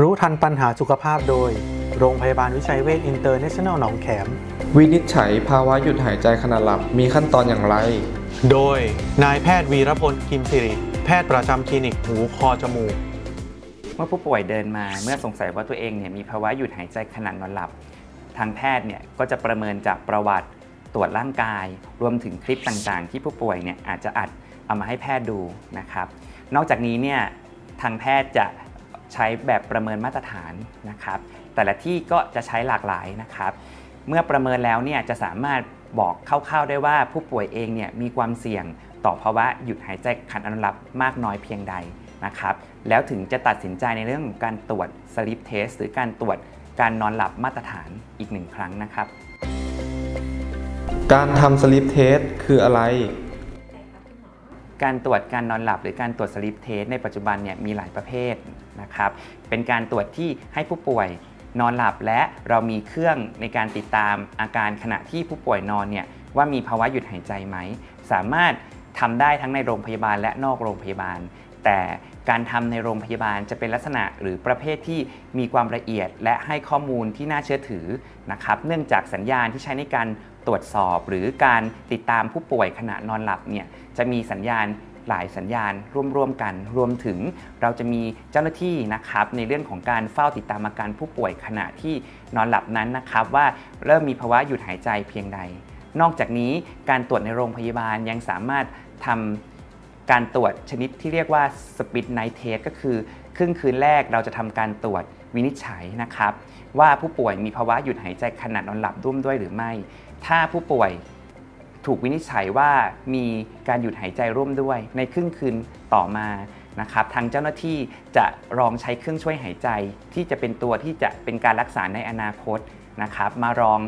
รู้ทันปัญหาสุขภาพโดย โรงพยาบาลวิชัยเวชอินเตอร์เนชั่นแนลหนองแขม วินิจฉัยภาวะหยุดหายใจขณะหลับมีขั้นตอนอย่างไร โดยนายแพทย์วีรพลกิมสิริ แพทย์ประจำคลินิกหูคอจมูก เมื่อผู้ป่วยเดินมาเมื่อสงสัยว่าตัวเองเนี่ยมีภาวะหยุดหายใจขณะนอนหลับ ทางแพทย์เนี่ยก็จะประเมินจากประวัติตรวจร่างกาย รวมถึงคลิปต่างๆ ที่ผู้ป่วยเนี่ยอาจจะอัดเอามาให้แพทย์ดูนะครับ นอกจากนี้เนี่ยทางแพทย์จะ ใช้แบบประเมินมาตรฐานนะครับ แต่ละที่ก็จะใช้หลากหลายนะครับ เมื่อประเมินแล้วเนี่ยจะสามารถบอกคร่าวๆได้ว่าผู้ป่วยเองเนี่ยมีความเสี่ยงต่อภาวะหยุดหายใจขณะนอนหลับมากน้อยเพียงใดนะครับ แล้วถึงจะตัดสินใจในเรื่องของการตรวจ sleep test หรือการตรวจการนอนหลับมาตรฐานอีกหนึ่งครั้งนะครับ การทำ sleep test คืออะไร การตรวจการนอนหลับ หรือการตรวจ sleep test ในปัจจุบันเนี่ยมีหลายประเภทนะครับ เป็นการตรวจที่ให้ผู้ป่วยนอนหลับและเรามีเครื่องในการติดตามอาการขณะที่ผู้ป่วยนอนเนี่ยว่ามีภาวะหยุดหายใจไหม สามารถทำได้ทั้งในโรงพยาบาลและนอกโรงพยาบาล แต่การทำในโรงพยาบาลจะเป็นลักษณะหรือประเภทที่มีความละเอียด และให้ข้อมูลที่น่าเชื่อถือนะครับ เนื่องจากสัญญาณที่ใช้ในการตรวจสอบหรือการติดตามผู้ป่วยขณะนอนหลับเนี่ยจะมีสัญญาณหลายสัญญาณร่วมๆกัน รวมถึงเราจะมีเจ้าหน้าที่นะครับ ในเรื่องของการเฝ้าติดตามอาการผู้ป่วยขณะที่นอนหลับนั้นนะครับ ว่าเริ่มมีภาวะหยุดหายใจเพียงใด นอกจากนี้การตรวจในโรงพยาบาลยังสามารถทำ การตรวจชนิดที่เรียกว่า Speed Night Test ก็คือ ครึ่งคืนแรกเราจะทำการตรวจวินิจฉัยนะครับ ว่าผู้ป่วยมีภาวะหยุดหายใจขณะนอนหลับร่วมด้วยหรือไม่ ถ้าผู้ป่วยถูกวินิจฉัยว่ามีการหยุดหายใจร่วมด้วย ในครึ่งคืนต่อมานะครับทางเจ้าหน้าที่จะลองใช้เครื่องช่วยหายใจ ที่จะเป็นตัวที่จะเป็นการรักษาในอนาคตนะครับ มาลอง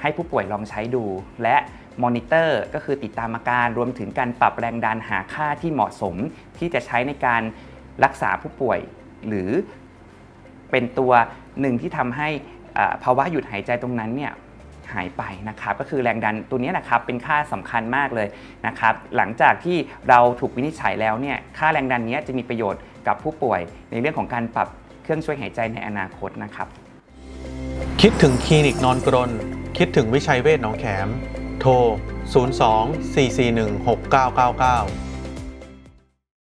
ให้ผู้ป่วยลองใช้ดู และมอนิเตอร์ก็คือติดตามอาการรวมถึงการปรับแรงดันหาค่าที่เหมาะสม ที่จะใช้ในการรักษาผู้ป่วย หรือเป็นตัวหนึ่งที่ทำให้ภาวะหยุดหายใจตรงนั้นเนี่ยหายไปนะครับก็คือแรงดันตัวนี้นะครับเป็นค่าสำคัญมากเลยนะครับหลังจากที่เราถูกวินิจฉัยแล้วเนี่ยค่าแรงดันนี้จะมีประโยชน์กับผู้ป่วย ในเรื่องของการปรับเครื่องช่วยหายใจในอนาคตนะครับ คิดถึงคลินิกนอนกรน คิดถึงวิชัยเวชหนองแขม โทร 02 441 6999